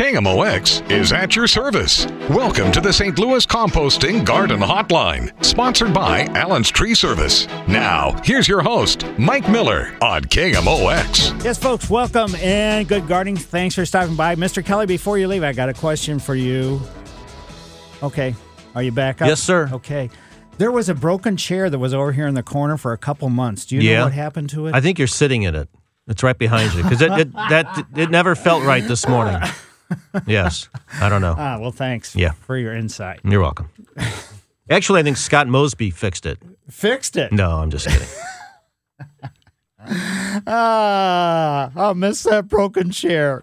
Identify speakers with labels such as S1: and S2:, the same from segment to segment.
S1: KMOX is at your service. Welcome to the St. Louis Composting Garden Hotline, sponsored by Allen's Tree Service. Now, here's your host, Mike Miller on KMOX.
S2: Yes, folks, welcome and good gardening. Thanks for stopping by. Mr. Kelly, before you leave, I got a question for you. Okay, are you back up?
S3: Yes, sir.
S2: Okay. There was a broken chair that was over here in the corner for a couple months. Do you know what happened to it?
S3: I think you're sitting in it. It's right behind you because it, it that it never felt right this morning. Yes, I don't know.
S2: ah, well, thanks
S3: Yeah.
S2: for your insight.
S3: You're welcome. Actually, I think Scott Mosby fixed it.
S2: Fixed it.
S3: No, I'm just kidding.
S2: Ah, I'll miss that broken chair.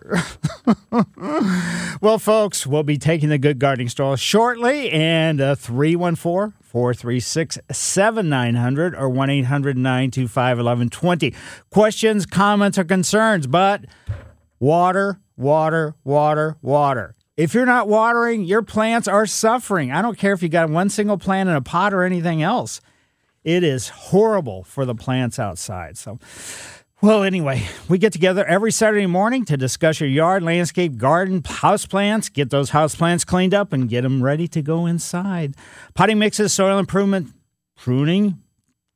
S2: well, folks, we'll be taking the good gardening stroll shortly, and uh, 314 436 7900 or 1 800 925 1120. Questions, comments, or concerns, but water, water, water, water. If you're not watering, your plants are suffering. I don't care if you got one single plant in a pot or anything else. It is horrible for the plants outside. So, well, anyway, we get together every Saturday morning to discuss your yard, landscape, garden, house plants, get those house plants cleaned up and get them ready to go inside. Potting mixes, soil improvement, pruning,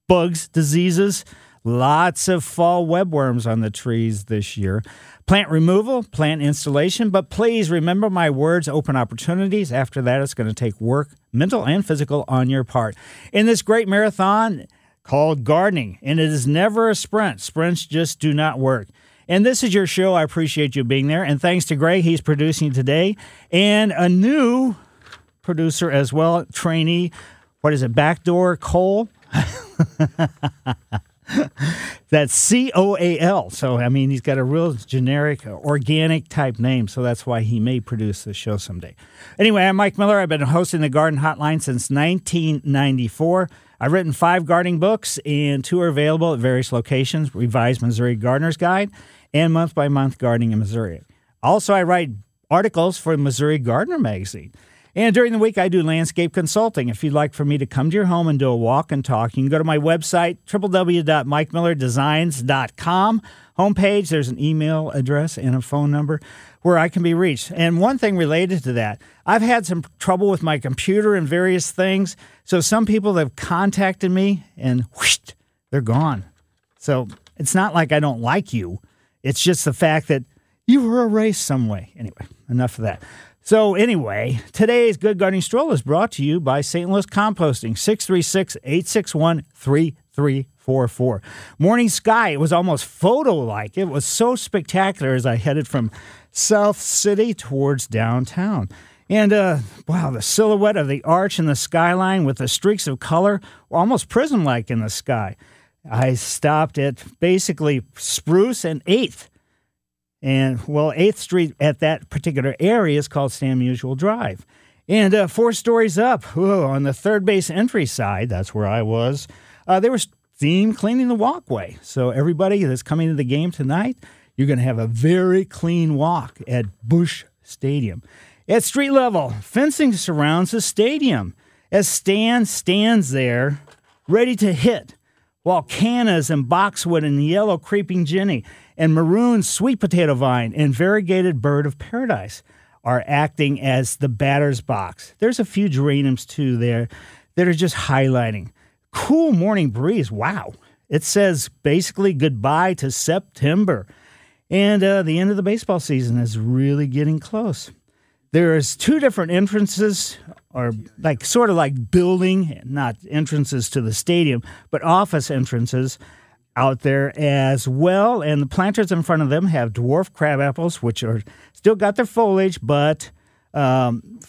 S2: bugs, diseases, lots of fall webworms on the trees this year. Plant removal, plant installation, but please remember my words open opportunities. After that, it's going to take work, mental and physical, on your part. In this great marathon called gardening, and it is never a sprint, sprints just do not work. And this is your show. I appreciate you being there. And thanks to Greg, he's producing today, and a new producer as well, trainee. What is it? Backdoor Cole. That's C O A L. So, I mean, he's got a real generic, uh, organic type name. So that's why he may produce the show someday. Anyway, I'm Mike Miller. I've been hosting the Garden Hotline since 1994. I've written five gardening books, and two are available at various locations Revised Missouri Gardener's Guide and Month by Month Gardening in Missouri. Also, I write articles for Missouri Gardener magazine. And during the week, I do landscape consulting. If you'd like for me to come to your home and do a walk and talk, you can go to my website, www.mikemillerdesigns.com. Homepage, there's an email address and a phone number where I can be reached. And one thing related to that, I've had some trouble with my computer and various things. So some people have contacted me and whoosh, they're gone. So it's not like I don't like you. It's just the fact that you were erased some way. Anyway, enough of that. So, anyway, today's Good Gardening Stroll is brought to you by St. Louis Composting, 636 861 3344. Morning sky, it was almost photo like. It was so spectacular as I headed from South City towards downtown. And uh, wow, the silhouette of the arch and the skyline with the streaks of color almost prism like in the sky. I stopped at basically Spruce and 8th. And well, 8th Street at that particular area is called Stan Musial Drive. And uh, four stories up, whoa, on the third base entry side, that's where I was, uh, they were steam cleaning the walkway. So everybody that's coming to the game tonight, you're going to have a very clean walk at Busch Stadium. At street level, fencing surrounds the stadium as Stan stands there ready to hit, while cannas and boxwood and yellow creeping jenny and maroon sweet potato vine and variegated bird of paradise are acting as the batter's box. There's a few geraniums too there that are just highlighting. Cool morning breeze. Wow. It says basically goodbye to September. And uh, the end of the baseball season is really getting close. There's two different entrances, or like sort of like building, not entrances to the stadium, but office entrances out there as well. And the planters in front of them have dwarf crab apples, which are still got their foliage, but um,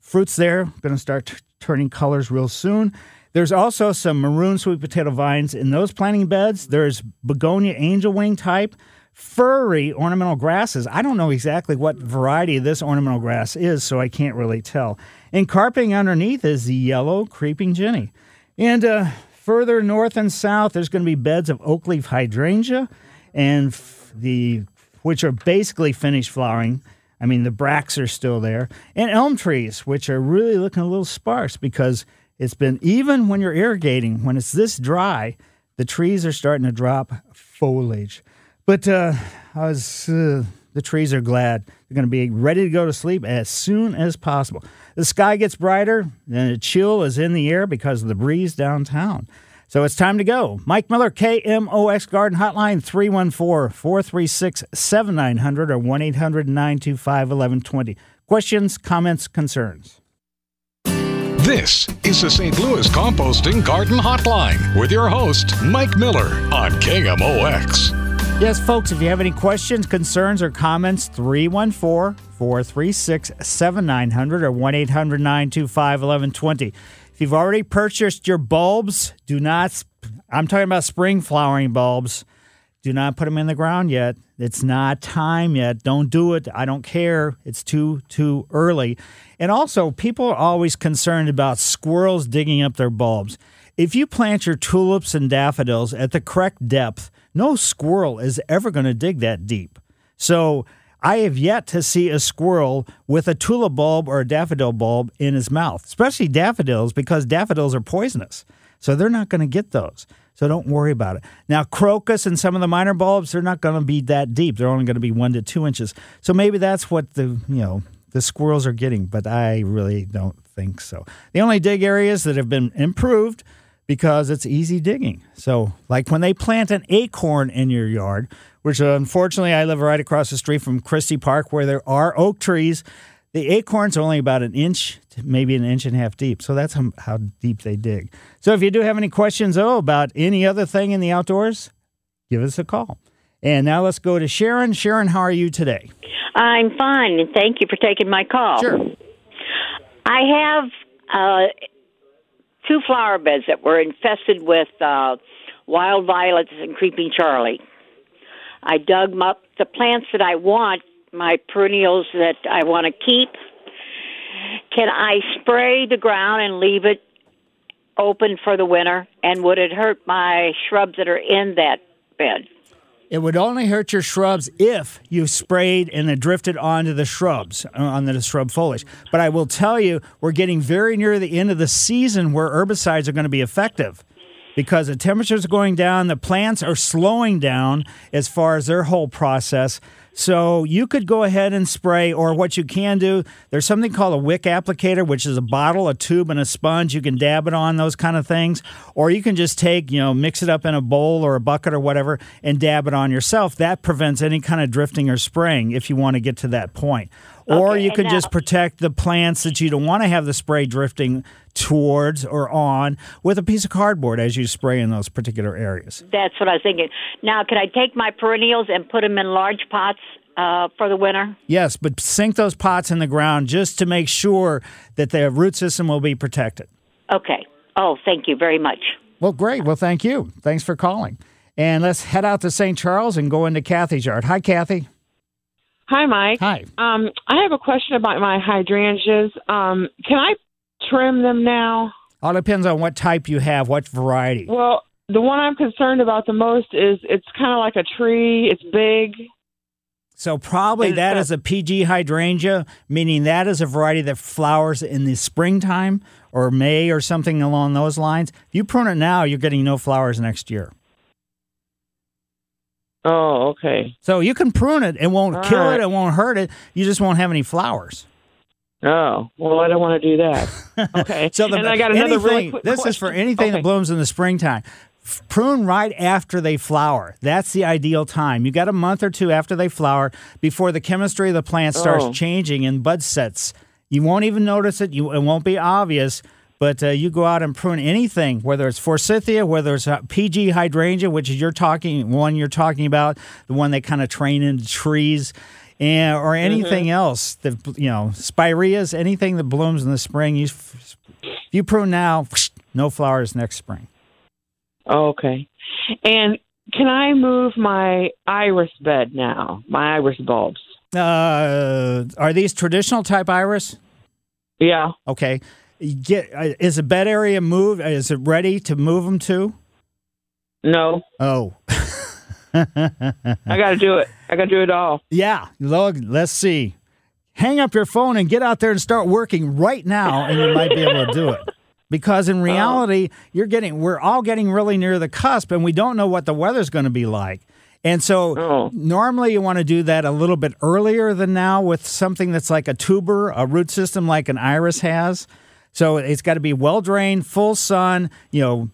S2: fruits there going to start t- turning colors real soon. There's also some maroon sweet potato vines in those planting beds. There's begonia angel wing type, furry ornamental grasses. I don't know exactly what variety this ornamental grass is, so I can't really tell. And carping underneath is the yellow creeping jenny. And uh, further north and south, there's going to be beds of oak leaf hydrangea, and the which are basically finished flowering. I mean, the bracts are still there, and elm trees, which are really looking a little sparse because it's been even when you're irrigating, when it's this dry, the trees are starting to drop foliage. But uh, I was, uh, the trees are glad. They're going to be ready to go to sleep as soon as possible. The sky gets brighter, and a chill is in the air because of the breeze downtown. So it's time to go. Mike Miller, KMOX Garden Hotline, 314 436 7900 or 1 800 925 1120. Questions, comments, concerns?
S1: This is the St. Louis Composting Garden Hotline with your host, Mike Miller on KMOX.
S2: Yes, folks, if you have any questions, concerns, or comments, 314 436 7900 or 1 800 925 1120. If you've already purchased your bulbs, do not, I'm talking about spring flowering bulbs, do not put them in the ground yet. It's not time yet. Don't do it. I don't care. It's too, too early. And also, people are always concerned about squirrels digging up their bulbs. If you plant your tulips and daffodils at the correct depth, no squirrel is ever going to dig that deep. So I have yet to see a squirrel with a tulip bulb or a daffodil bulb in his mouth, especially daffodils, because daffodils are poisonous. So they're not going to get those. So don't worry about it. Now, crocus and some of the minor bulbs, they're not going to be that deep. They're only going to be one to two inches. So maybe that's what the, you know, the squirrels are getting, but I really don't think so. The only dig areas that have been improved because it's easy digging. So, like when they plant an acorn in your yard, which unfortunately I live right across the street from Christie Park where there are oak trees, the acorns are only about an inch, maybe an inch and a half deep. So that's how, deep they dig. So if you do have any questions, oh, about any other thing in the outdoors, give us a call. And now let's go to Sharon. Sharon, how are you today?
S4: I'm fine, and thank you for taking my call.
S2: Sure.
S4: I have uh, two flower beds that were infested with uh, wild violets and creeping Charlie. I dug up. The plants that I want, my perennials that I want to keep, can I spray the ground and leave it open for the winter? And would it hurt my shrubs that are in that bed?
S2: It would only hurt your shrubs if you sprayed and it drifted onto the shrubs, uh, onto the shrub foliage. But I will tell you, we're getting very near the end of the season where herbicides are going to be effective because the temperatures are going down, the plants are slowing down as far as their whole process. So you could go ahead and spray, or what you can do, there's something called a wick applicator, which is a bottle, a tube, and a sponge. You can dab it on those kind of things, or you can just take, you know, mix it up in a bowl or a bucket or whatever, and dab it on yourself. That prevents any kind of drifting or spraying if you want to get to that point. Or
S4: Okay,
S2: you could
S4: now-
S2: just protect the plants that you don't want to have the spray drifting towards or on with a piece of cardboard as you spray in those particular areas.
S4: That's what I was thinking. Now, can I take my perennials and put them in large pots uh, for the winter?
S2: Yes, but sink those pots in the ground just to make sure that their root system will be protected.
S4: Okay. Oh, thank you very much.
S2: Well, great. Well, thank you. Thanks for calling. And let's head out to St. Charles and go into Kathy's yard. Hi, Kathy.
S5: Hi, Mike.
S2: Hi.
S5: Um, I have a question about my hydrangeas. Um, can I trim them now?
S2: All depends on what type you have, what variety.
S5: Well, the one I'm concerned about the most is it's kind of like a tree. It's big.
S2: So probably
S5: And
S2: that is a PG hydrangea, meaning that is a variety that flowers in the springtime or May or something along those lines. If you prune it now, you're getting no flowers next year.
S5: Oh, okay.
S2: So you can prune it. It won't
S5: All
S2: kill
S5: right.
S2: it. It won't hurt it. You just won't have any flowers.
S5: Oh, well, I don't want to do that. Okay.
S2: So the,
S5: and I got another
S2: anything,
S5: really quick
S2: This is for
S5: question.
S2: anything that blooms in the springtime. Prune right after they flower. That's the ideal time. You got a month or two after they flower before the chemistry of the plant starts
S5: Oh.
S2: changing and bud sets. You won't even notice it. You, it won't be obvious. But uh, you go out and prune anything, whether it's forsythia, whether it's uh, PG hydrangea, which is you're talking one you're talking about, the one they kind of train into trees, and or anything else that you know, spireas, anything that blooms in the spring. You you prune now, no flowers next spring.
S5: Oh, okay. And can I move my iris bed now? My iris bulbs.
S2: Uh, are these traditional type iris?
S5: Yeah.
S2: Okay. Get uh, is the bed area moved? Is it ready to move them to?
S5: No.
S2: Oh,
S5: I got to do it. I got to do it all.
S2: yeah. Look, let's see. Hang up your phone and get out there and start working right now, and you might be able to do it. Because in reality, you're getting we're all getting really near the cusp, and we don't know what the weather's going to be like. And so
S5: Oh.
S2: normally you want to do that a little bit earlier than now with something that's like a tuber, a root system like an iris has. So it's got to be well drained, full sun, you know,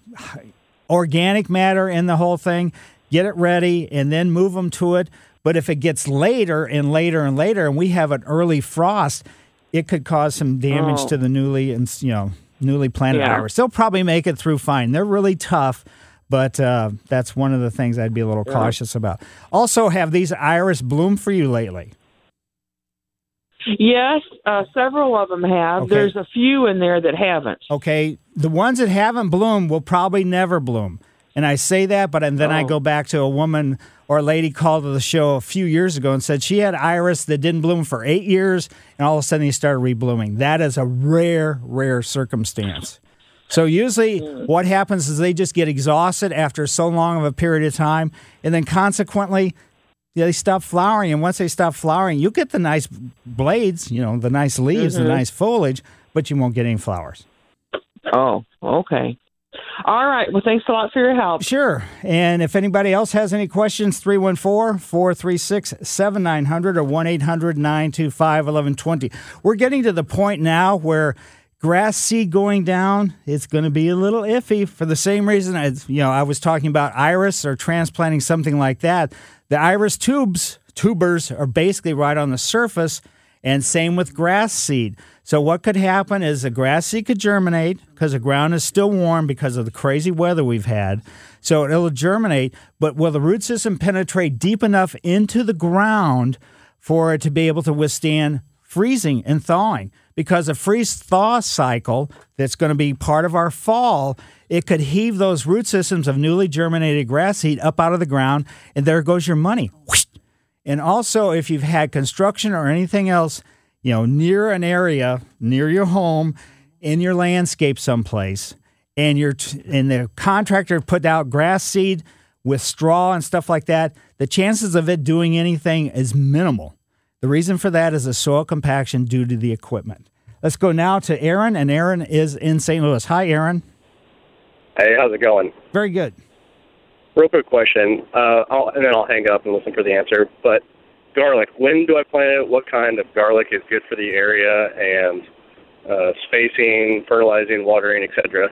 S2: organic matter in the whole thing. Get it ready and then move them to it. But if it gets later and later and later, and we have an early frost, it could cause some damage
S5: Oh.
S2: to the newly and you know newly planted
S5: Yeah.
S2: iris. They'll probably make it through fine. They're really tough, but uh, that's one of the things I'd be a little cautious about. Also, have these iris bloom for you lately?
S5: Yes, uh, several of them have.
S2: Okay.
S5: There's a few in there that haven't.
S2: Okay, the ones that haven't bloomed will probably never bloom. And I say that, but and then I
S5: Oh.
S2: go back to a woman or a lady called to the show a few years ago and said she had iris that didn't bloom for eight years, and all of a sudden they started reblooming. That is a rare, rare circumstance. So usually, what happens is they just get exhausted after so long of a period of time, and then consequently, they stop flowering. And once they stop flowering, you get the nice blades, you know, the nice leaves, the mm-hmm. nice foliage, but you won't get any flowers.
S5: Oh, okay. All right. Well, thanks a lot for your help.
S2: Sure. And if anybody else has any questions, 314 436 7900 or 1 800 925 1120. We're getting to the point now where grass seed going down it's going to be a little iffy for the same reason as you know I was talking about iris or transplanting something like that. The iris tubes tubers are basically right on the surface and same with grass seed. So what could happen is the grass seed could germinate because the ground is still warm because of the crazy weather we've had. So it'll germinate, but will the root system penetrate deep enough into the ground for it to be able to withstand freezing and thawing? Because a freeze thaw cycle that's going to be part of our fall, it could heave those root systems of newly germinated grass seed up out of the ground, and there goes your money. And also, if you've had construction or anything else, you know, near an area, near your home, in your landscape someplace, and you're and the contractor put out grass seed with straw and stuff like that, the chances of it doing anything is minimal. The reason for that is the soil compaction due to the equipment. Let's go now to Aaron, and Aaron is in St. Louis. Hi, Aaron.
S6: Hey, how's it going?
S2: Very good.
S6: Real quick question, uh, I'll, and then I'll hang up and listen for the answer. But garlic, when do I plant it? What kind of garlic is good for the area? And uh, spacing, fertilizing, watering, etc.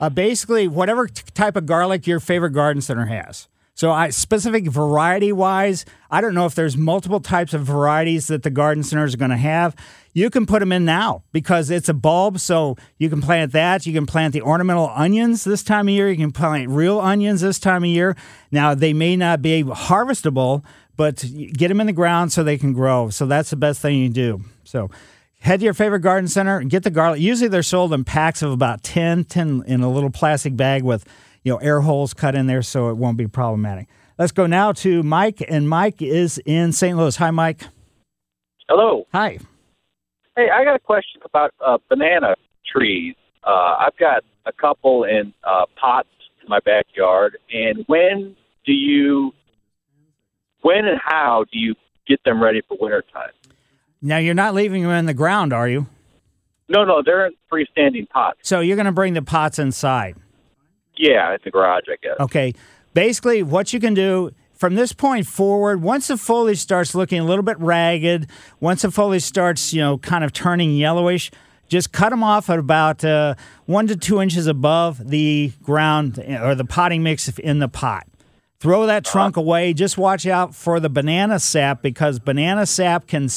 S2: Uh, basically, whatever t- type of garlic your favorite garden center has. So, I specific variety wise, I don't know if there's multiple types of varieties that the garden centers are going to have. You can put them in now because it's a bulb, so you can plant that. You can plant the ornamental onions this time of year. You can plant real onions this time of year. Now, they may not be harvestable, but get them in the ground so they can grow. So that's the best thing you can do. So head to your favorite garden center and get the garlic. Usually they're sold in packs of about 10, 10 in a little plastic bag with you know air holes cut in there so it won't be problematic. Let's go now to Mike, and Mike is in St. Louis. Hi, Mike.
S7: Hello.
S2: Hi.
S7: Hey, I got a question about uh, banana trees. Uh, I've got a couple in uh, pots in my backyard, and when do you, when and how do you get them ready for wintertime?
S2: Now you're not leaving them in the ground, are you?
S7: No, no, they're in freestanding pots.
S2: So you're going to bring the pots inside.
S7: Yeah, in the garage, I guess.
S2: Okay. Basically, what you can do from this point forward, once the foliage starts looking a little bit ragged, once the foliage starts, you know, kind of turning yellowish, just cut them off at about uh, one to two inches above the ground or the potting mix in the pot. Throw that trunk away. Just watch out for the banana sap because banana sap can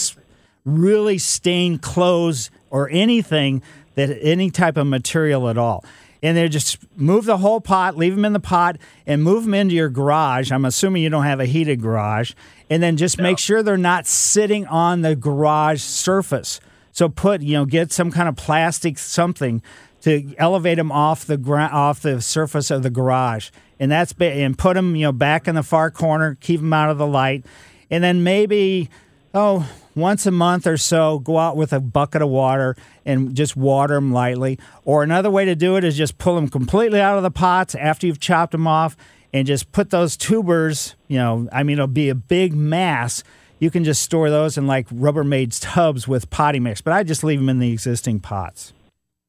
S2: really stain clothes or anything that any type of material at all. And then just move the whole pot, leave them in the pot, and move them into your garage. I'm assuming you don't have a heated garage. And then just make sure they're not sitting on the garage surface. So put, you know, get some kind of plastic something to elevate them off the gra- off the surface of the garage, and that's ba- and put them you know back in the far corner, keep them out of the light, and then maybe oh once a month or so go out with a bucket of water and just water them lightly. Or another way to do it is just pull them completely out of the pots after you've chopped them off and just put those tubers. You know, I mean it'll be a big mass. You can just store those in like Rubbermaid tubs with potting mix, but I just leave them in the existing pots.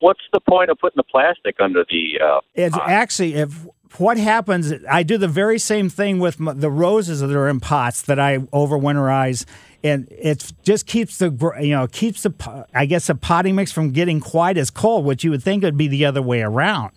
S7: What's the point of putting the plastic under the? Uh,
S2: It's
S7: pot?
S2: actually if what happens. I do the very same thing with the roses that are in pots that I overwinterize, and it just keeps the you know keeps the I guess the potting mix from getting quite as cold, which you would think would be the other way around.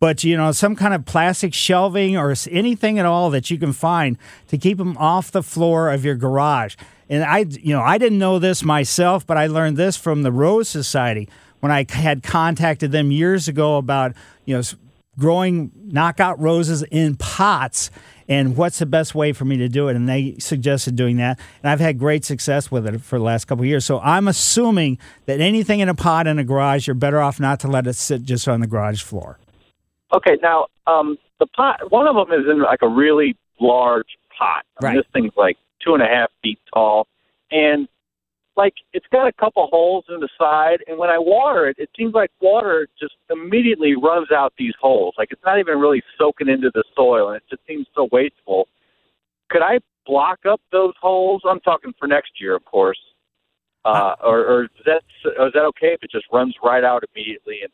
S2: But you know, some kind of plastic shelving or anything at all that you can find to keep them off the floor of your garage. And I, you know, I didn't know this myself, but I learned this from the Rose Society when I had contacted them years ago about you know growing knockout roses in pots and what's the best way for me to do it and they suggested doing that and i've had great success with it for the last couple of years so i'm assuming that anything in a pot in a garage you're better off not to let it sit just on the garage floor
S7: Okay, now um, the pot. One of them is in like a really large pot. I mean,
S2: Right.
S7: This thing's like two and a half feet tall, and like it's got a couple holes in the side. And when I water it, it seems like water just immediately runs out these holes. Like it's not even really soaking into the soil, and it just seems so wasteful. Could I block up those holes? I'm talking for next year, of course. Uh, or, or is that or is that okay if it just runs right out immediately and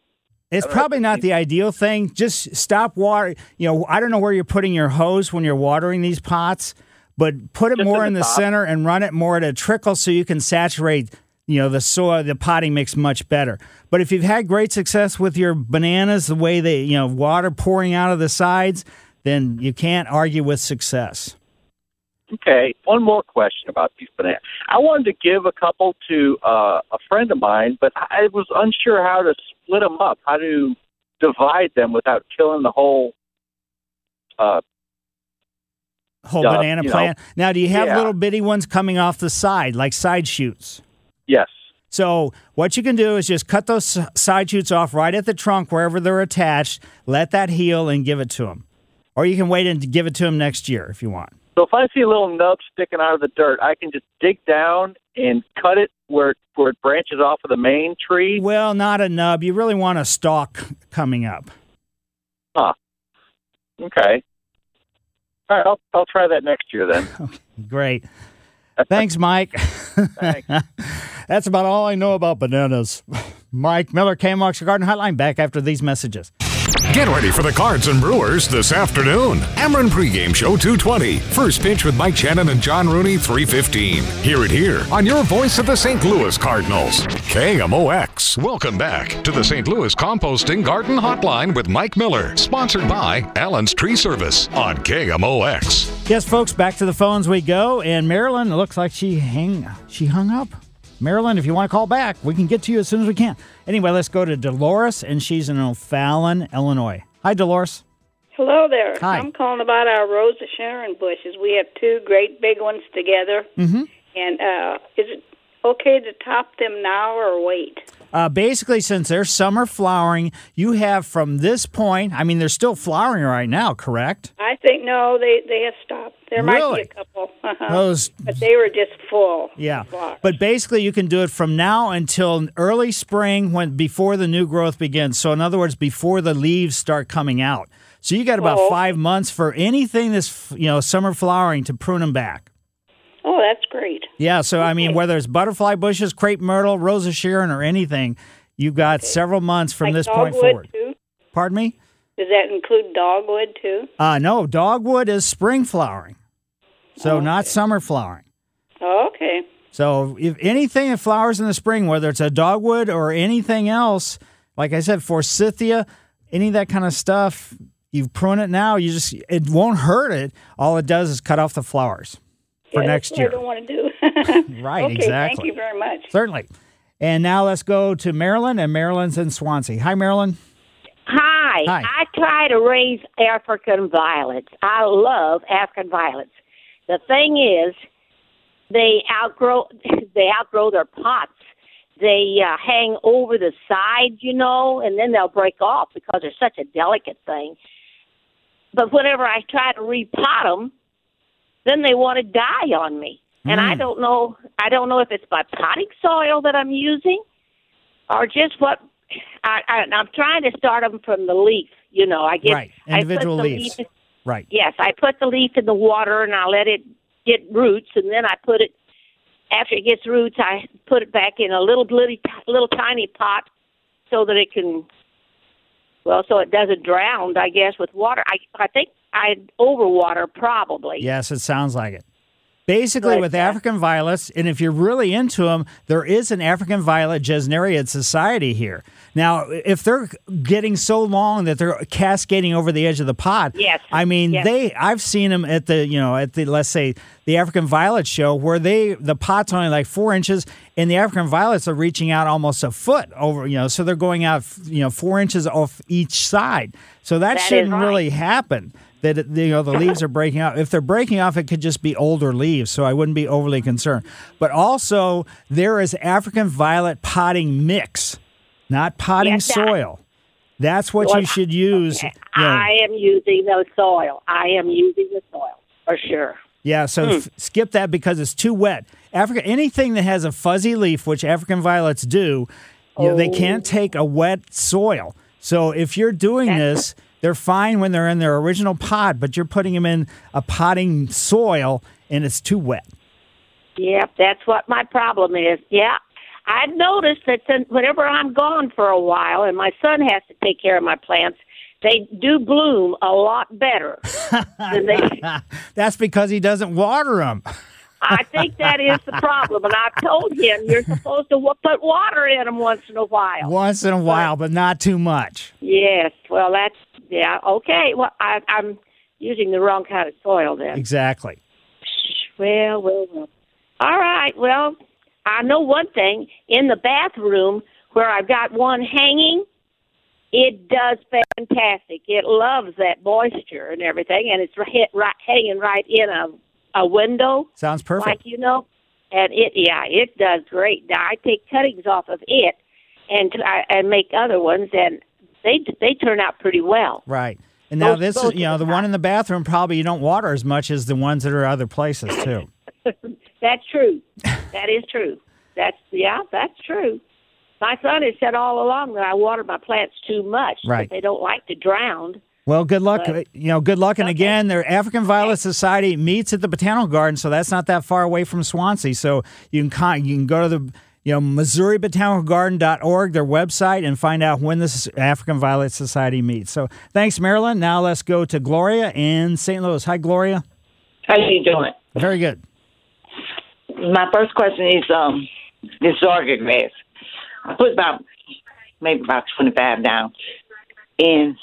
S2: It's
S7: I don't know.
S2: probably not the ideal thing. Just stop water. You know, I don't know where you're putting your hose when you're watering these pots, but put it
S7: Just
S2: more
S7: in the
S2: the center and run it more at a trickle so you can saturate, you know, the soil, the potting mix much better. But if you've had great success with your bananas, the way they, you know, water pouring out of the sides, then you can't argue with success.
S7: Okay, one more question about these bananas. I wanted to give a couple to uh, a friend of mine, but I was unsure how to split them up, how to divide them without killing the whole. Uh,
S2: Whole
S7: Uh,
S2: banana
S7: you know,
S2: plant. now, do you have
S7: yeah.
S2: little bitty ones coming off the side, like side shoots?
S7: yes.
S2: So what you can do is just cut those side shoots off right at the trunk wherever they're attached. Let that heal and give it to them, or you can wait and give it to them next year if you want.
S7: So if I see a little nub sticking out of the dirt, I can just dig down and cut it where where it branches off of the main tree.
S2: Well, not a nub. You really want a stalk coming up.
S7: Huh. Okay. All right, I'll I'll try that next year then.
S2: Great. Thanks, Mike.
S7: Thanks.
S2: That's about all I know about bananas. Mike Miller, KMOX Garden Hotline, back after these messages.
S1: Get ready for the Cards and Brewers this afternoon. Ameren pregame show 220. First pitch with Mike Shannon and John Rooney 315. Hear it here on your voice of the St. Louis Cardinals. KMOX. Welcome back to the St. Louis Composting Garden Hotline with Mike Miller. Sponsored by Allen's Tree Service on KMOX.
S2: Yes, folks, back to the phones we go. And Marilyn, looks like she hang she hung up. Marilyn, if you want to call back, we can get to you as soon as we can. Anyway, let's go to Dolores, and she's in O'Fallon, Illinois. Hi, Dolores.
S8: Hello there.
S2: Hi.
S8: I'm calling about our Rose of Sharon bushes. We have two great big ones together.
S2: Mm-hmm.
S8: And uh, is it okay to top them now or wait?
S2: Uh, basically, since they're summer flowering, you have from this point, I mean, they're still flowering right now, correct?
S8: I think no, they they have stopped. There might be a couple, uh-huh.
S2: Those-
S8: but they were just full.
S2: Yeah. But basically, you can do it from now until early spring when before the new growth begins. So, in other words, before the leaves start coming out. So, you got about
S8: Oh.
S2: five months for anything that's, you know, summer flowering to prune them back.
S8: Oh, that's great.
S2: Yeah, so I mean, whether it's butterfly bushes, crepe myrtle, rose of Sharon, or anything, you've got several months from
S8: like
S2: this point forward.
S8: too.
S2: Pardon me?
S8: Does that include dogwood too?
S2: Uh, no, dogwood is spring flowering, so not summer flowering.
S8: Oh, okay.
S2: So if anything that flowers in the spring, whether it's a dogwood or anything else, like I said, forsythia, any of that kind of stuff, you prune it now. You just it won't hurt it. All it does is cut off the flowers for
S8: yeah,
S2: next year.
S8: What I don't want to do.
S2: Right,
S8: okay,
S2: exactly.
S8: Thank you very much.
S2: Certainly. And now let's go to Marilyn, and Marilyn's in Swansea. Hi, Marilyn.
S9: Hi.
S2: Hi.
S9: I try to raise African violets. I love African violets. The thing is, they outgrow they outgrow their pots, they uh, hang over the side, you know, and then they'll break off because they're such a delicate thing. But whenever I try to repot them, then they want to die on me. And I
S2: Mm.
S9: don't know. I don't know if it's my potting soil that I'm using, or just what. I, I, I'm trying to start them from the leaf. You know, I get
S2: Right.
S9: I put
S2: Individual
S9: the
S2: leaves.
S9: leaf-
S2: Right.
S9: Yes, I put the leaf in the water and I let it get roots, and then I put it after it gets roots. I put it back in a little little, little tiny pot so that it can, well, so it doesn't drown. I guess with water. I I think I overwater probably.
S2: Yes, it sounds like it. Basically,
S9: But,
S2: with
S9: uh,
S2: African violets, and if you're really into them, there is an African violet gesneriad society here. Now, if they're getting so long that they're cascading over the edge of the pot,
S9: Yes.
S2: I mean,
S9: Yes.
S2: they I've seen them at the you know at the let's say the African violet show where they the pot's only like four inches, and the African violets are reaching out almost a foot over you know, so they're going out you know four inches off each side. So that,
S9: That
S2: shouldn't
S9: right.
S2: really happen. That you know the leaves are breaking off. If they're breaking off, it could just be older leaves, so I wouldn't be overly concerned. But also, there is African violet potting mix, not potting
S9: Yes,
S2: soil. That's what
S9: Well,
S2: you should use.
S9: Okay.
S2: you know.
S9: I am using the soil. I am using the soil for sure.
S2: Yeah, so hmm. f- skip that because it's too wet. Africa, anything that has a fuzzy leaf, which African violets do, you know, they can't oh. take a wet soil. So if you're doing this, they're fine when they're in their original pot, but you're putting them in a potting soil and it's too wet.
S9: Yep, that's what my problem is. Yeah. I've noticed that since whenever I'm gone for a while and my son has to take care of my plants, they do bloom a lot better. they,
S2: That's because he doesn't water them.
S9: I think that is the problem, and I've told him you're supposed to put water in them once in a while.
S2: Once in a while, but not too much.
S9: Yes, well, that's yeah, okay. Well, I, I'm using the wrong kind of soil then.
S2: Exactly.
S9: Well, well, well. All right. Well, I know one thing. In the bathroom where I've got one hanging, it does fantastic. It loves that moisture and everything, and it's right, right hanging right in a a window,
S2: Sounds perfect.
S9: like you know. And it, yeah, it does great. Now I take cuttings off of it and I, and make other ones, and they they turn out pretty well.
S2: Right. And now
S9: Those-
S2: this is, you know, the one in the bathroom probably you don't water as much as the ones that are other places too.
S9: That's true. that is true. That's yeah, that's true. My son has said all along that I water my plants too much.
S2: Right.
S9: They don't like to drown.
S2: Well, good luck.
S9: But- uh,
S2: you know, good luck. And again, their African Violet Society meets at the Botanical Garden, so that's not that far away from Swansea. So you can con- you can go to the you know MissouriBotanicalGarden.org, their website, and find out when this African Violet Society meets. So thanks, Marilyn. Now let's go to Gloria in St. Louis. Hi, Gloria.
S10: How are you doing?
S2: Very good.
S10: My first question is um this orchid grass. I put about maybe about twenty five down. And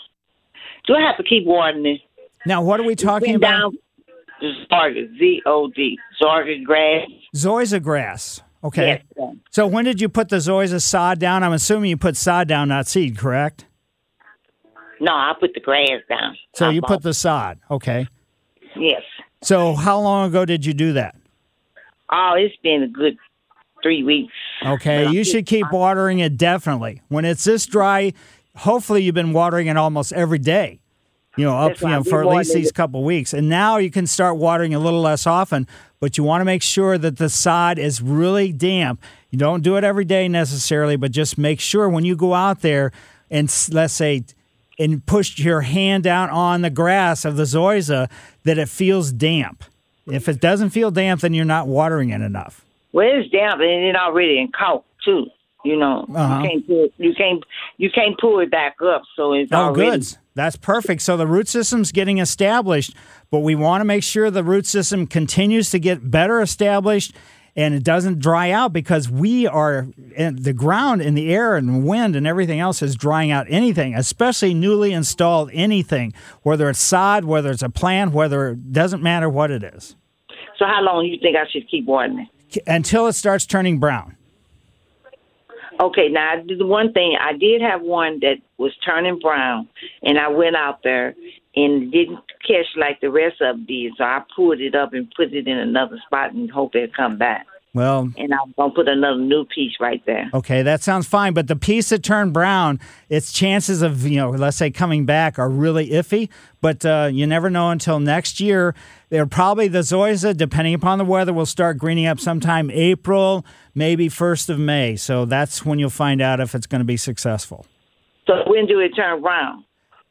S10: do I have to keep watering it?
S2: Now, what are we talking about?
S10: Down, Zorga, Z O D, Zorga grass.
S2: Zoysia grass. Okay.
S10: Yes.
S2: So when did you put the Zoysia sod down? I'm assuming you put sod down, not seed, correct?
S10: No, I put the grass down.
S2: So
S10: I
S2: you
S10: bought-
S2: put the sod. Okay.
S10: Yes.
S2: So how long ago did you do that?
S10: Oh, it's been a good three weeks.
S2: Okay, you should keep watering it definitely. When it's this dry, hopefully you've been watering it almost every day. You know, up you know for at least these couple weeks, and now you can start watering a little less often. But you want to make sure that the sod is really damp. You don't do it every day necessarily, but just make sure when you go out there and let's say and push your hand out on the grass of the zoysia that it feels damp. If it doesn't feel damp, then you're not watering it enough.
S10: Well, it's damp and it already in caulk too. You know,
S2: Uh-huh.
S10: you can't pull, you can't you can't pull it back up, so it's
S2: Oh,
S10: already.
S2: good. That's perfect. So the root system's getting established, but we want to make sure the root system continues to get better established and it doesn't dry out because we are the ground and the air and wind and everything else is drying out anything, especially newly installed anything, whether it's sod, whether it's a plant, whether it doesn't matter what it is,
S10: So how long do you think I should keep watering it?
S2: until it starts turning brown.
S10: Okay, now the one thing I did have one that was turning brown, and I went out there and didn't catch like the rest of these, so I pulled it up and put it in another spot and hope it'll come back.
S2: Well,
S10: and I'm gonna put another new piece right there.
S2: Okay, that sounds fine. But the piece that turned brown, its chances of, you know, let's say coming back are really iffy. But uh, you never know until next year. They're probably the zoysia, depending upon the weather, will start greening up sometime April, maybe 1st of May. So that's when you'll find out if it's going to be successful.
S10: So when do it turn brown?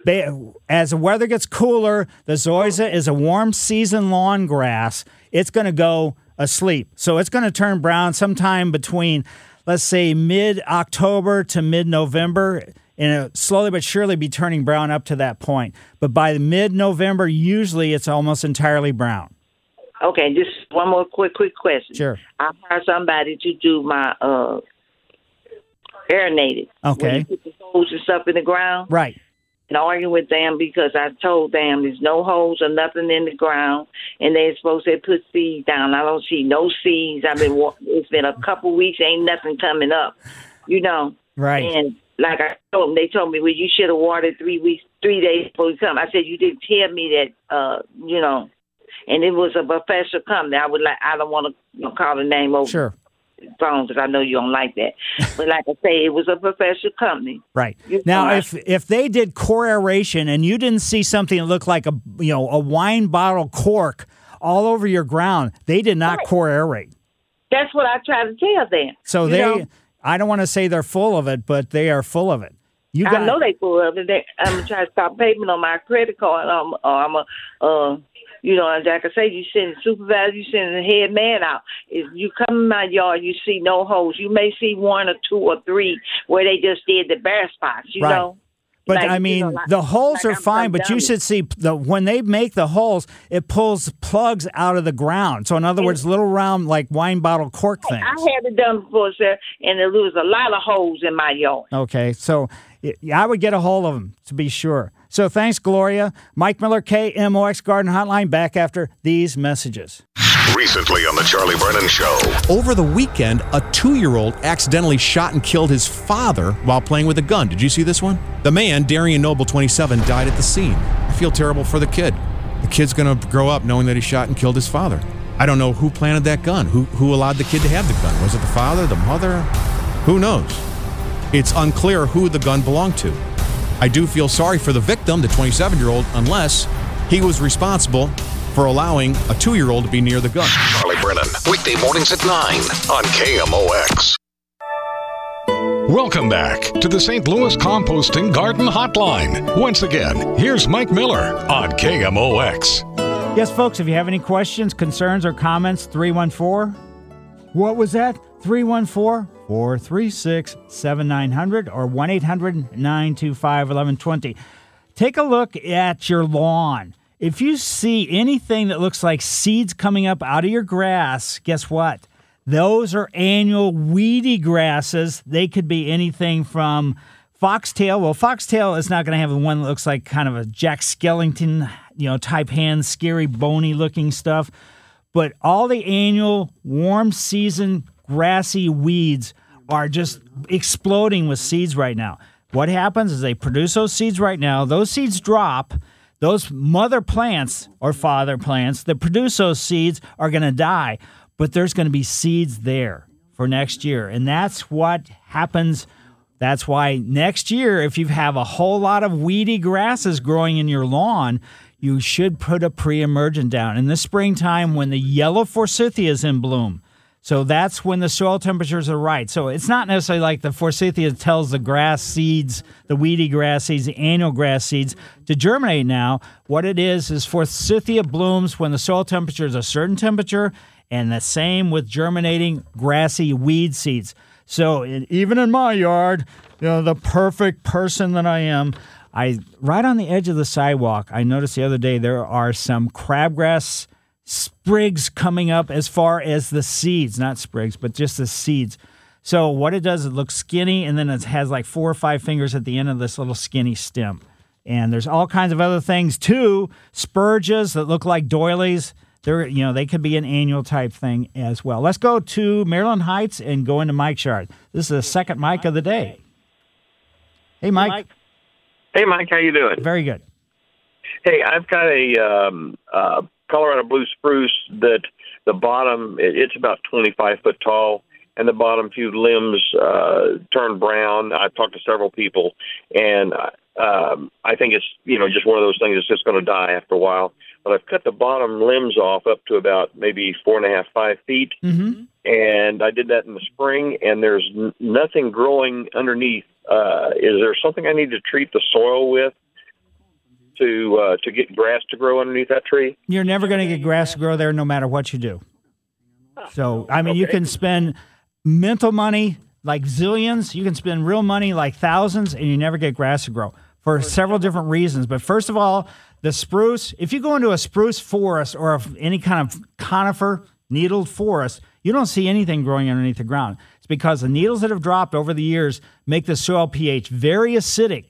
S2: They, as the weather gets cooler, the zoysia is a warm season lawn grass. It's going to go asleep. So it's going to turn brown sometime between, let's say, mid October to mid November. And it slowly but surely be turning brown up to that point. But by mid November, usually it's almost entirely brown.
S10: Okay, just one more quick, quick question.
S2: Sure.
S10: I hired somebody to do my uh aerated.
S2: Okay.
S10: Put the holes and stuff in the ground.
S2: Right.
S10: And arguing with them because I told them there's no holes or nothing in the ground, and they're supposed to put seeds down. I don't see no seeds. I've been it's been a couple weeks, ain't nothing coming up, you know.
S2: Right.
S10: And like I told them, they told me, well, you should have watered three weeks, three days before you come. I said you didn't tell me that, uh, you know. And it was a professional company. I would like. I don't want to call the name over
S2: Sure.
S10: Phone because I know you don't like that. but like I say, it was a professional company.
S2: Right.
S10: You
S2: Now,
S10: know,
S2: if if they did core aeration and you didn't see something that looked like a you know a wine bottle cork all over your ground, they did not core aerate.
S10: That's what I try to tell them.
S2: So they,
S10: know?
S2: I don't want to say they're full of it, but they are full of it. You got
S10: I know they full of it. They, I'm gonna try to stop payment on my credit card. Um, or I'm a, uh, you know, as like I say, you send the supervisor, you send the head man out. If you come in my yard, you see no holes. You may see one or two or three where they just did the bare spots. You
S2: Right.
S10: know.
S2: But
S10: Like,
S2: I
S10: you
S2: mean,
S10: know, like-
S2: the holes
S10: like
S2: are
S10: I'm
S2: fine, but you should see the when they make the holes, it pulls plugs out of the ground. So in other words, little round like wine bottle cork things.
S10: I had it done before, sir, and there was a lot of holes in my yard.
S2: Okay, so I would get a hold of them to be sure. So thanks, Gloria. Mike Miller, KMOX Garden Hotline, back after these messages.
S1: Recently on The Charlie Brennan Show.
S11: Over the weekend, a two year old accidentally shot and killed his father while playing with a gun. Did you see this one? The man, Darian Noble, 27, died at the scene. I feel terrible for the kid. The kid's going to grow up knowing that he shot and killed his father. I don't know who planted that gun. Who, who allowed the kid to have the gun? Was it the father, the mother? Who knows? It's unclear who the gun belonged to. I do feel sorry for the victim, the 27 year old, unless he was responsible for allowing a two year old to be near the gun.
S1: Charlie Brennan, weekday mornings at 9 on KMOX. Welcome back to the St. Louis Composting Garden Hotline. Once again, here's Mike Miller on KMOX.
S2: Yes, folks, if you have any questions, concerns, or comments, 314. What was that? 314 436 7900 or 1 800 925 1120. Take a look at your lawn. If you see anything that looks like seeds coming up out of your grass, guess what? Those are annual weedy grasses. They could be anything from foxtail. Well, foxtail is not going to have the one that looks like kind of a Jack Skellington, you know, type hand, scary, bony looking stuff. But all the annual warm season grassy weeds are just exploding with seeds right now. What happens is they produce those seeds right now. Those seeds drop. Those mother plants or father plants that produce those seeds are going to die, but there's going to be seeds there for next year. And that's what happens. That's why next year, if you have a whole lot of weedy grasses growing in your lawn, you should put a pre emergent down. In the springtime, when the yellow forsythia is in bloom, so that's when the soil temperatures are right. So it's not necessarily like the forsythia tells the grass seeds, the weedy grass seeds, the annual grass seeds to germinate now. What it is is forsythia blooms when the soil temperature is a certain temperature, and the same with germinating grassy weed seeds. So even in my yard, you know, the perfect person that I am, I right on the edge of the sidewalk, I noticed the other day there are some crabgrass sprigs coming up as far as the seeds, not sprigs, but just the seeds. So what it does, it looks skinny, and then it has like four or five fingers at the end of this little skinny stem. And there's all kinds of other things too. Spurges that look like doilies. They're you know they could be an annual type thing as well. Let's go to Maryland Heights and go into Mike Shard. This is the second Mike of the day. Hey, Mike.
S12: Hey, Mike, how you doing?
S2: Very good.
S12: Hey, I've got a um, uh, Colorado blue spruce that the bottom it's about 25 foot tall, and the bottom few limbs uh, turn brown. I've talked to several people, and um, I think it's you know just one of those things that's just going to die after a while. But I've cut the bottom limbs off up to about maybe four and a half, five feet,
S2: Mm-hmm.
S12: and I did that in the spring, and there's n- nothing growing underneath. Uh, is there something I need to treat the soil with to uh, to get grass to grow underneath that tree?
S2: You're never going to get grass to grow there no matter what you do. So, I mean, you can spend mental money like zillions, you can spend real money like thousands, and you never get grass to grow for several different reasons. But first of all, the spruce, if you go into a spruce forest or any kind of conifer, needled forest, you don't see anything growing underneath the ground. It's because the needles that have dropped over the years make the soil pH very acidic.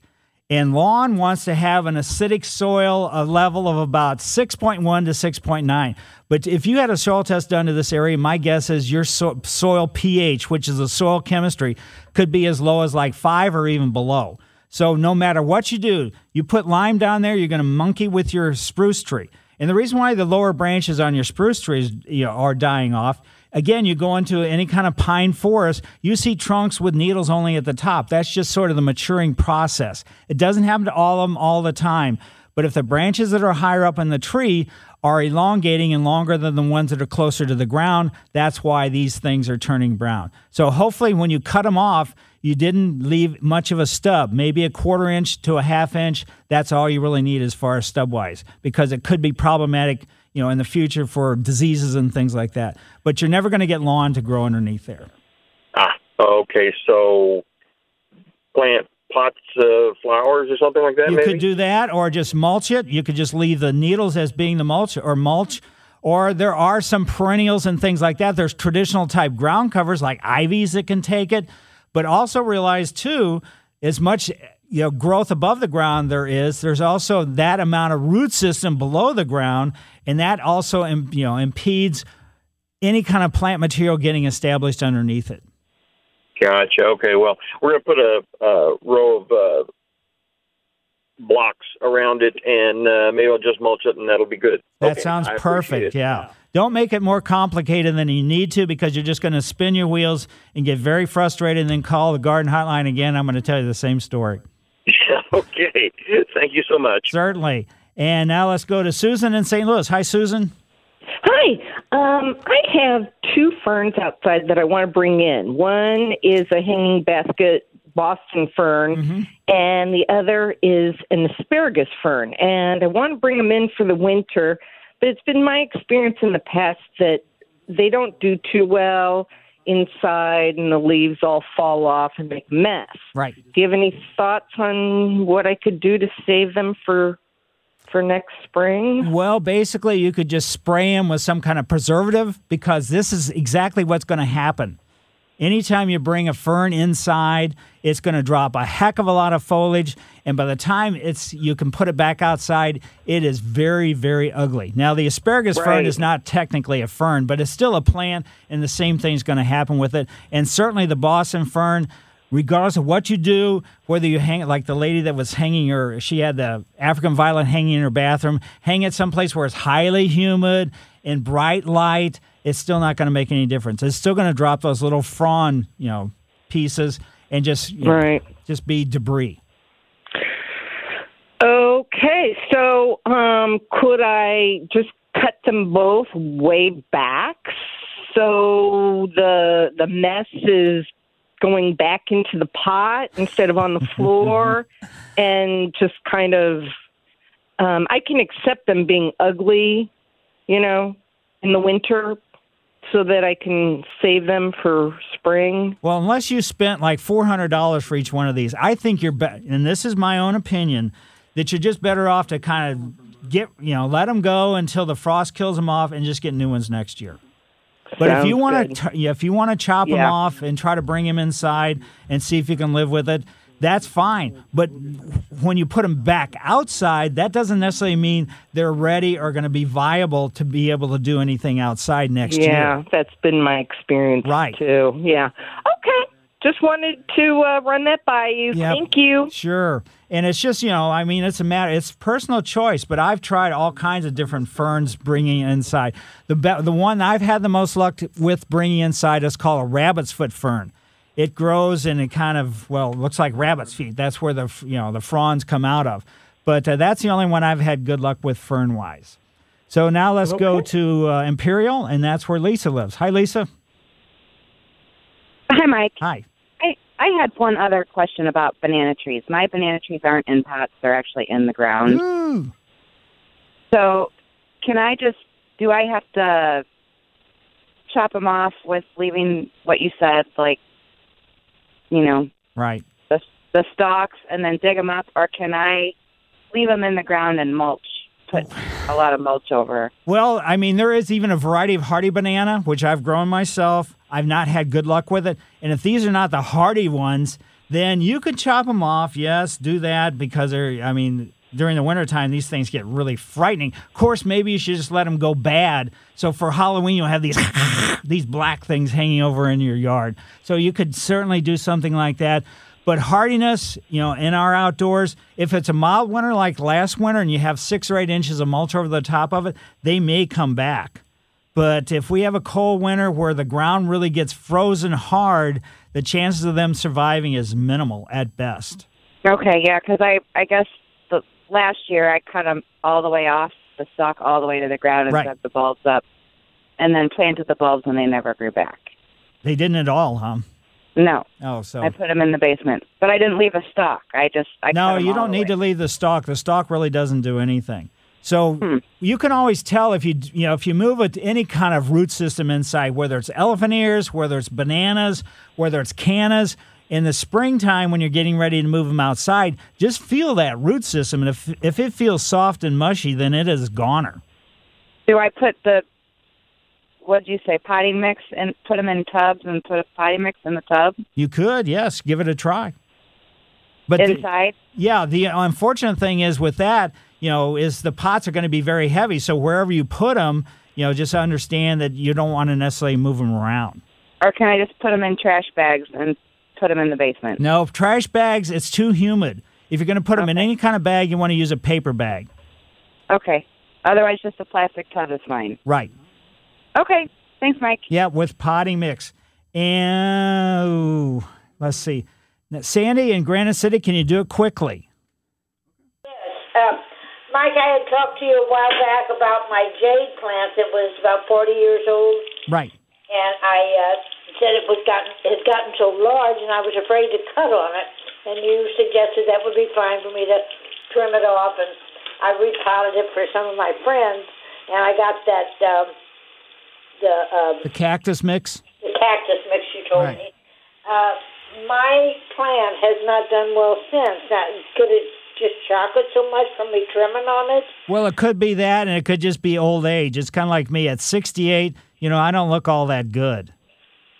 S2: And lawn wants to have an acidic soil a level of about 6.1 to 6.9. But if you had a soil test done to this area, my guess is your so- soil pH, which is the soil chemistry, could be as low as like five or even below. So no matter what you do, you put lime down there, you're going to monkey with your spruce tree. And the reason why the lower branches on your spruce trees you know, are dying off Again, you go into any kind of pine forest, you see trunks with needles only at the top. That's just sort of the maturing process. It doesn't happen to all of them all the time. But if the branches that are higher up in the tree are elongating and longer than the ones that are closer to the ground, that's why these things are turning brown. So hopefully, when you cut them off, you didn't leave much of a stub, maybe a quarter inch to a half inch. That's all you really need as far as stub wise, because it could be problematic, you know, in the future for diseases and things like that. But you're never going to get lawn to grow underneath there.
S12: Ah, okay. So plant pots of flowers or something like that.
S2: You
S12: maybe?
S2: could do that, or just mulch it. You could just leave the needles as being the mulch, or mulch. Or there are some perennials and things like that. There's traditional type ground covers like ivies that can take it, but also realize too, as much you know growth above the ground there is, there's also that amount of root system below the ground, and that also you know impedes any kind of plant material getting established underneath it.
S12: Gotcha. Okay. Well, we're going to put a, a row of uh, blocks around it, and uh, maybe I'll just mulch it, and that'll be good.
S2: That
S12: Okay,
S2: sounds perfect. Yeah. Don't make it more complicated than you need to because you're just going to spin your wheels and get very frustrated and then call the garden hotline again. I'm going to tell you the same story.
S12: okay. Thank you so much.
S2: Certainly. And now let's go to Susan in St. Louis. Hi, Susan.
S13: Hi. Um, I have two ferns outside that I want to bring in. One is a hanging basket Boston fern, and the other is an asparagus fern. And I want to bring them in for the winter, but it's been my experience in the past that they don't do too well inside, and the leaves all fall off and make a mess.
S2: Right.
S13: Do you have any thoughts on what I could do to save them for for next spring?
S2: Well, basically, you could just spray them with some kind of preservative because this is exactly what's going to happen. Anytime you bring a fern inside, it's going to drop a heck of a lot of foliage, and by the time it's you can put it back outside, it is very, very ugly. Now, the asparagus fern is not technically a fern, but it's still a plant, and the same thing's going to happen with it. And certainly, the Boston fern, regardless of what you do, whether you hang it like the lady that was hanging her, she had the African violet hanging in her bathroom, hang it someplace where it's highly humid and bright light, it's still not going to make any difference. It's still going to drop those little frond, you know, pieces and just know, just be debris.
S13: Okay, so um, could I just cut them both way back so the the mess is going back into the pot instead of on the floor, and just kind of um, I can accept them being ugly, you know, in the winter, so that I can save them for spring.
S2: Well, unless you spent like four hundred dollars for each one of these, I think you're better. And this is my own opinion that you're just better off to kind of get you know let them go until the frost kills them off and just get new ones next year. But if you want to, yeah, if you want to chop them off and try to bring them inside and see if you can live with it, that's fine. But when you put them back outside, that doesn't necessarily mean they're ready or going to be viable to be able to do anything outside next
S13: yeah,
S2: year.
S13: Yeah, that's been my experience
S2: Right.
S13: too. Yeah. Okay. just wanted to uh, run that by you.
S2: Yep.
S13: Thank you.
S2: Sure. And it's just, you know, I mean, it's a matter, it's personal choice, but I've tried all kinds of different ferns bringing inside. The, be- the one I've had the most luck with bringing inside is called a rabbit's foot fern. It grows and it kind of, well, looks like rabbit's feet. That's where the, you know, the fronds come out of. But uh, that's the only one I've had good luck with fern wise. So now let's go to uh, Imperial, and that's where Lisa lives. Hi, Lisa.
S14: Hi, Mike.
S2: Hi.
S14: I, I had one other question about banana trees. My banana trees aren't in pots, they're actually in the ground. So, can I just, do I have to chop them off with leaving what you said, like, you know,
S2: Right.
S14: the, the stalks and then dig them up, or can I leave them in the ground and mulch? Put a lot of mulch over.
S2: Well, I mean, there is even a variety of hardy banana, which I've grown myself. I've not had good luck with it. And if these are not the hardy ones, then you could chop them off. Yes, do that because they're, I mean, during the wintertime, these things get really frightening. Of course, maybe you should just let them go bad. So for Halloween, you'll have these these black things hanging over in your yard. So you could certainly do something like that. But hardiness, you know, in our outdoors, if it's a mild winter like last winter and you have six or eight inches of mulch over the top of it, they may come back. But if we have a cold winter where the ground really gets frozen hard, the chances of them surviving is minimal at best.
S14: Okay, yeah, because I, I guess last year I cut them all the way off the stalk all the way to the ground and
S2: Right.
S14: set the bulbs up, and then planted the bulbs and they never grew back.
S2: They didn't at all, huh?
S14: No.
S2: Oh, so
S14: I put them in the basement, but I didn't leave a stalk. I just I
S2: no, you don't need to leave the stalk. The stalk really doesn't do anything. So
S14: Hmm.
S2: you can always tell if you you know if you move it any kind of root system inside, whether it's elephant ears, whether it's bananas, whether it's cannas. In the springtime, when you're getting ready to move them outside, just feel that root system, and if if it feels soft and mushy, then it is goner.
S14: Do I put the what did you say potting mix and put them in tubs and put a potting mix in the tub
S2: You could, yes, give it a try. But the-
S14: inside?
S2: Yeah, the unfortunate thing is with that, you know, is the pots are going to be very heavy. So wherever you put them, you know, just understand that you don't want to necessarily move them around.
S14: or can I just put them in trash bags and put them in the basement?
S2: No, trash bags, it's too humid. If you're going to put them in any kind of bag, you want to use a paper bag.
S14: Okay. Otherwise, just a plastic tub is fine.
S2: Right.
S14: Okay. Thanks, Mike.
S2: Yeah, with potting mix. And ooh, let's see. Now, Sandy in Granite City, can you do it quickly?
S15: Uh, Mike, I had talked to you a while back about my jade plant that was about 40 years old,
S2: Right.
S15: and I uh, said it was gotten had gotten so large, and I was afraid to cut on it. And you suggested that would be fine for me to trim it off, and I repotted it for some of my friends, and I got that um, the uh,
S2: The cactus mix?
S15: the cactus mix you told
S2: Right.
S15: me. Uh, my plant has not done well since. Now, could it just shock it so much from me trimming on it?
S2: Well, it could be that, and it could just be old age. It's kind of like me at 68. You know, I don't look all that good.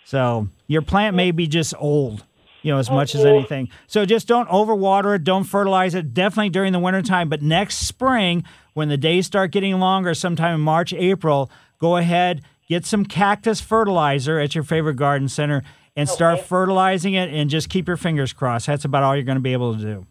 S2: So your plant may be just old, you know, as much as mm-hmm. anything. So just don't overwater it. Don't fertilize it. Definitely during the wintertime. But next spring, when the days start getting longer, sometime in March, April, go ahead, get some cactus fertilizer at your favorite garden center and start fertilizing it and just keep your fingers crossed. That's about all you're going to be able to do.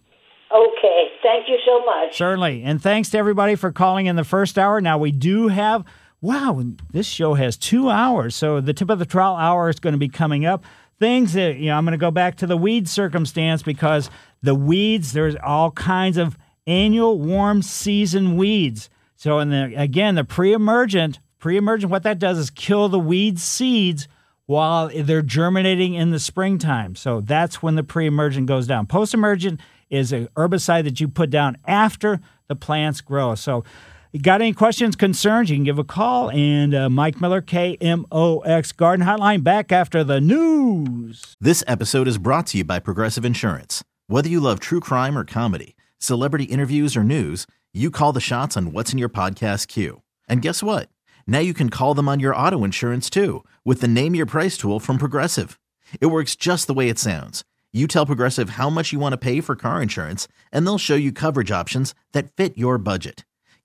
S15: Okay, thank you so much.
S2: Certainly. And thanks to everybody for calling in the first hour. Now, we do have, wow, this show has two hours. So the tip of the trowel hour is going to be coming up. Things that, you know, I'm going to go back to the weed circumstance because the weeds, there's all kinds of annual warm season weeds. So, in the, again, the pre emergent, pre emergent, what that does is kill the weed seeds while they're germinating in the springtime. So that's when the pre emergent goes down. Post emergent is a herbicide that you put down after the plants grow. So, got any questions, concerns, you can give a call. And uh, Mike Miller, KMOX Garden Hotline, back after the news.
S16: This episode is brought to you by Progressive Insurance. Whether you love true crime or comedy, celebrity interviews or news, you call the shots on what's in your podcast queue. And guess what? Now you can call them on your auto insurance too with the Name Your Price tool from Progressive. It works just the way it sounds. You tell Progressive how much you want to pay for car insurance, and they'll show you coverage options that fit your budget.